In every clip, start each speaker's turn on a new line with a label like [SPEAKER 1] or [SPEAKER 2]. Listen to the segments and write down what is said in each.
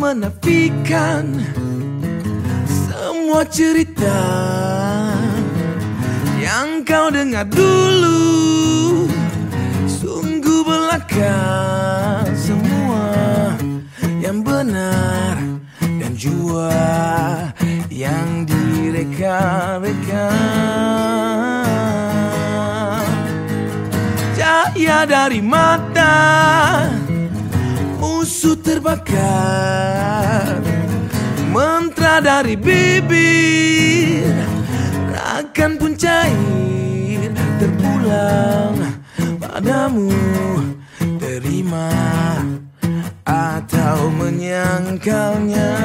[SPEAKER 1] menafikan semua cerita yang kau dengar dulu. Sungguh belaka semua yang benar dan jua yang direka-reka. Cahaya dari mata musuh terbakar. Mantra dari bibir Rakan pun cair Terpulang padamu. Terima atau menyangkalnya.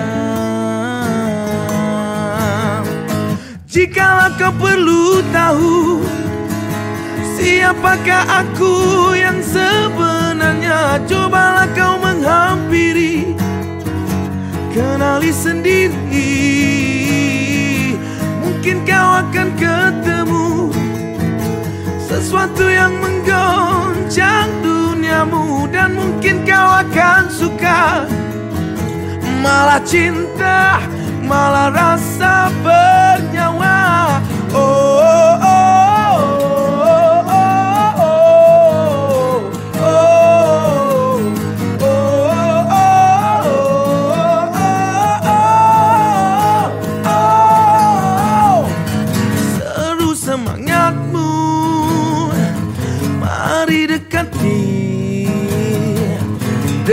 [SPEAKER 1] Jikalau kau perlu tahu Siapakah aku yang sebenarnya? Cobalah kau menghampiri Kenali sendiri. Mungkin kau akan ketemu Sesuatu yang menggoncang duniamu Dan mungkin kau akan suka Malah cinta Malah rasa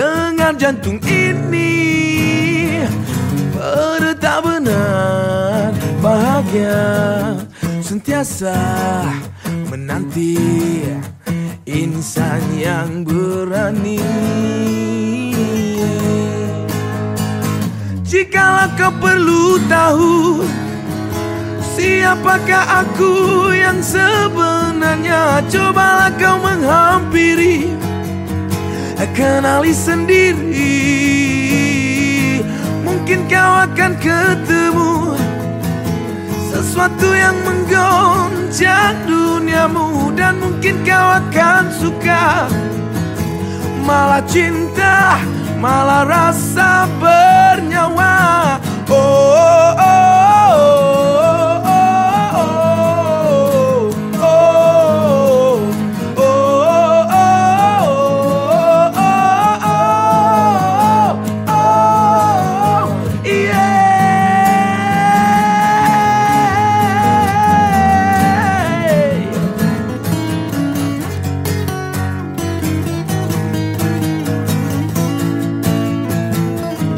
[SPEAKER 1] Dengar jantung ini Berdetak benar Bahagia. Sentiasa menanti Insan yang berani. Jikalau kau perlu tahu Siapakah aku yang sebenarnya? Cobalah kau menghampiri Kenali sendiri. Mungkin kau akan ketemu Sesuatu yang menggoncang duniamu Dan mungkin kau akan suka. Malah cinta Malah rasa bernyawa. Oh,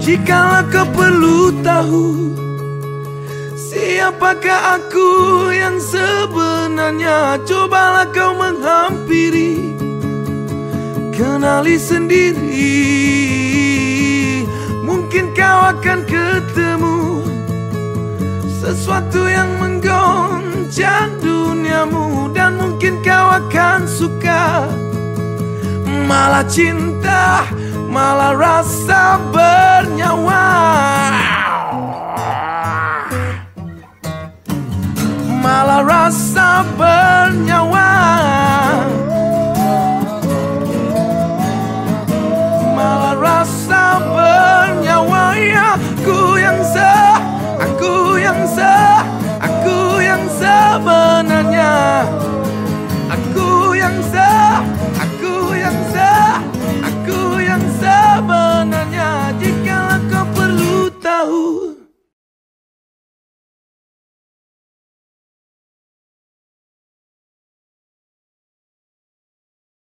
[SPEAKER 1] Jikalau kau perlu tahu Siapakah aku yang sebenarnya? Cobalah kau menghampiri Kenali sendiri. Mungkin kau akan ketemu Sesuatu yang menggoncang duniamu Dan mungkin kau akan suka. Malah cinta Malah rasa